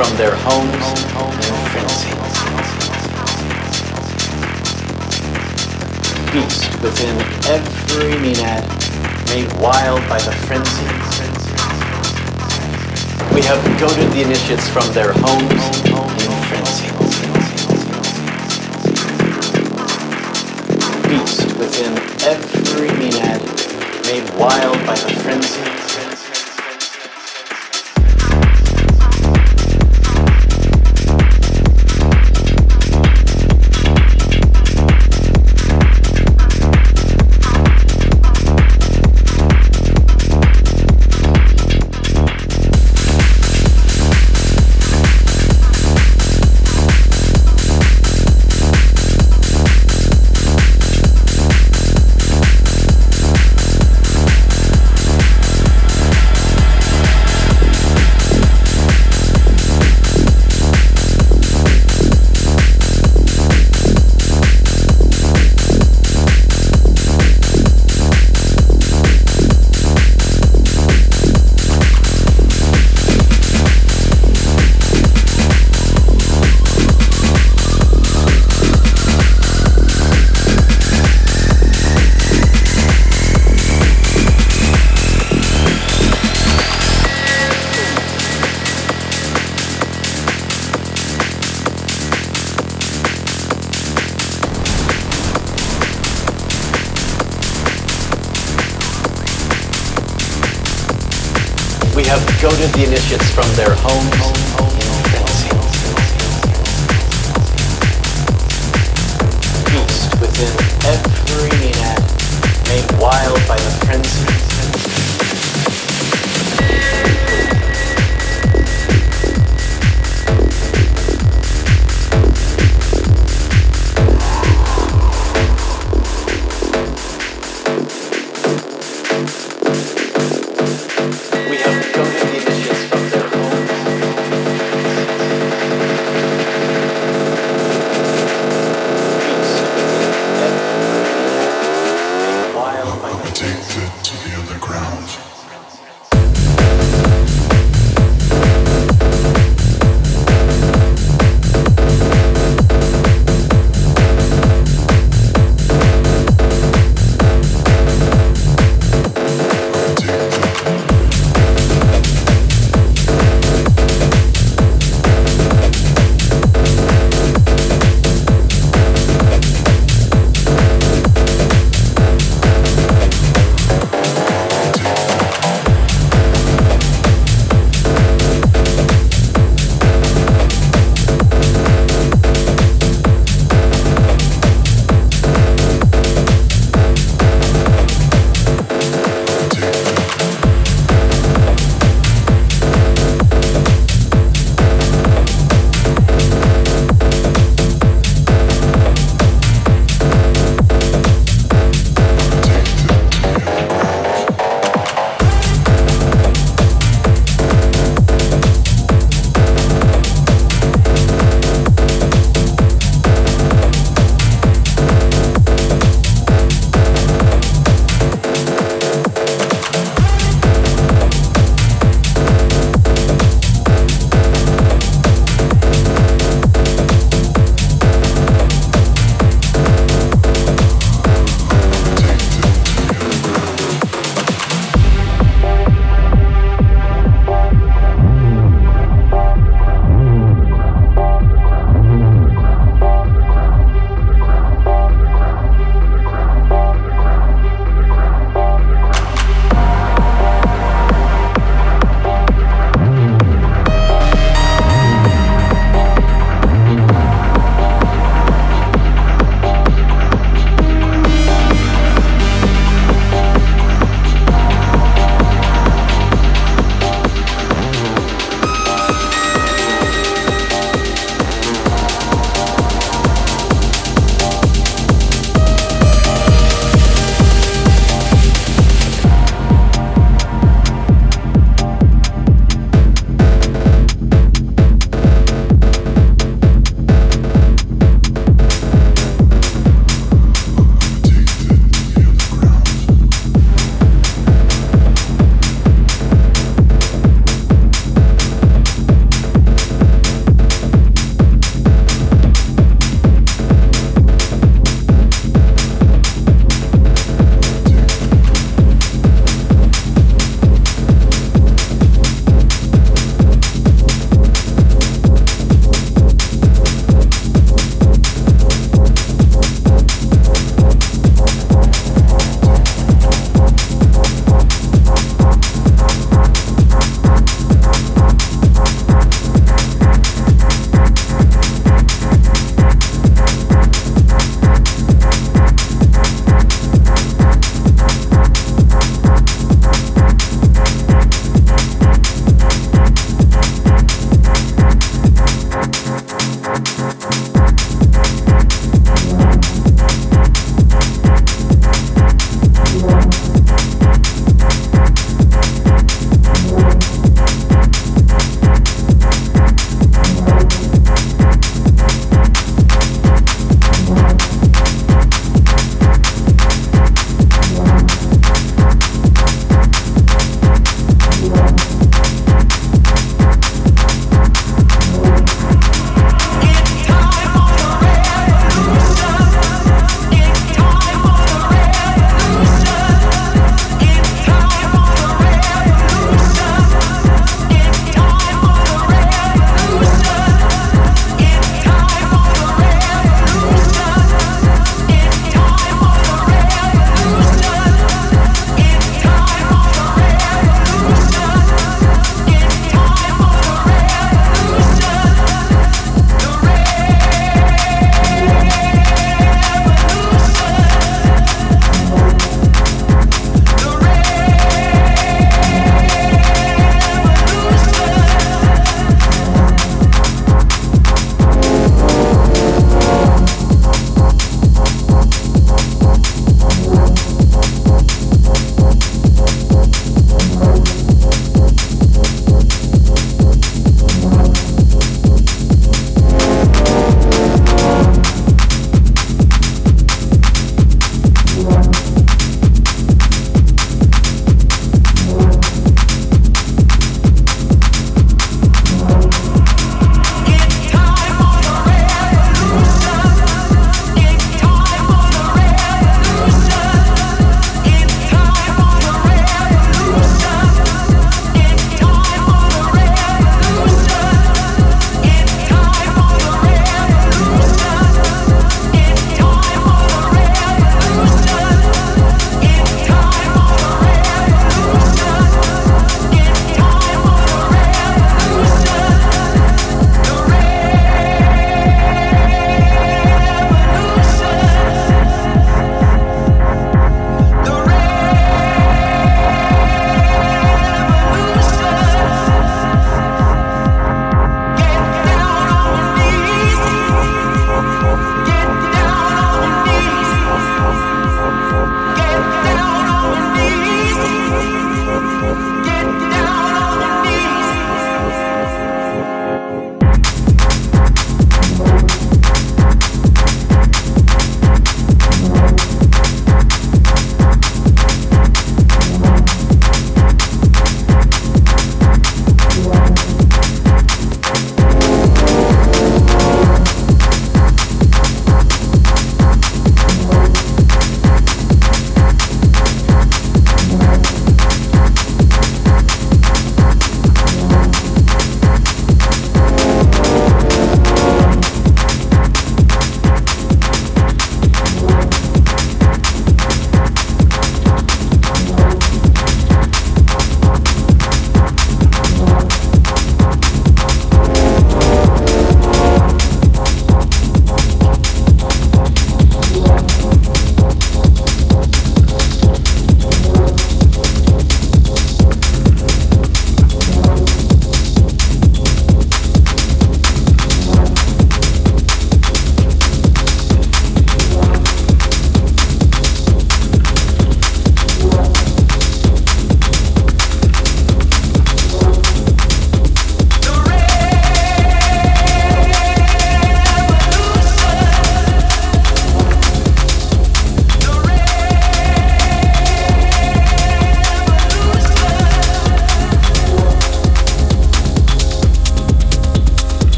from their homes in frenzy. Beast within every monad, made wild by the frenzy. We have goaded the initiates from their homes in frenzy. Beast within every monad, made wild by the frenzy. Initiates from their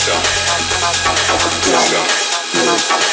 Russia. Russia.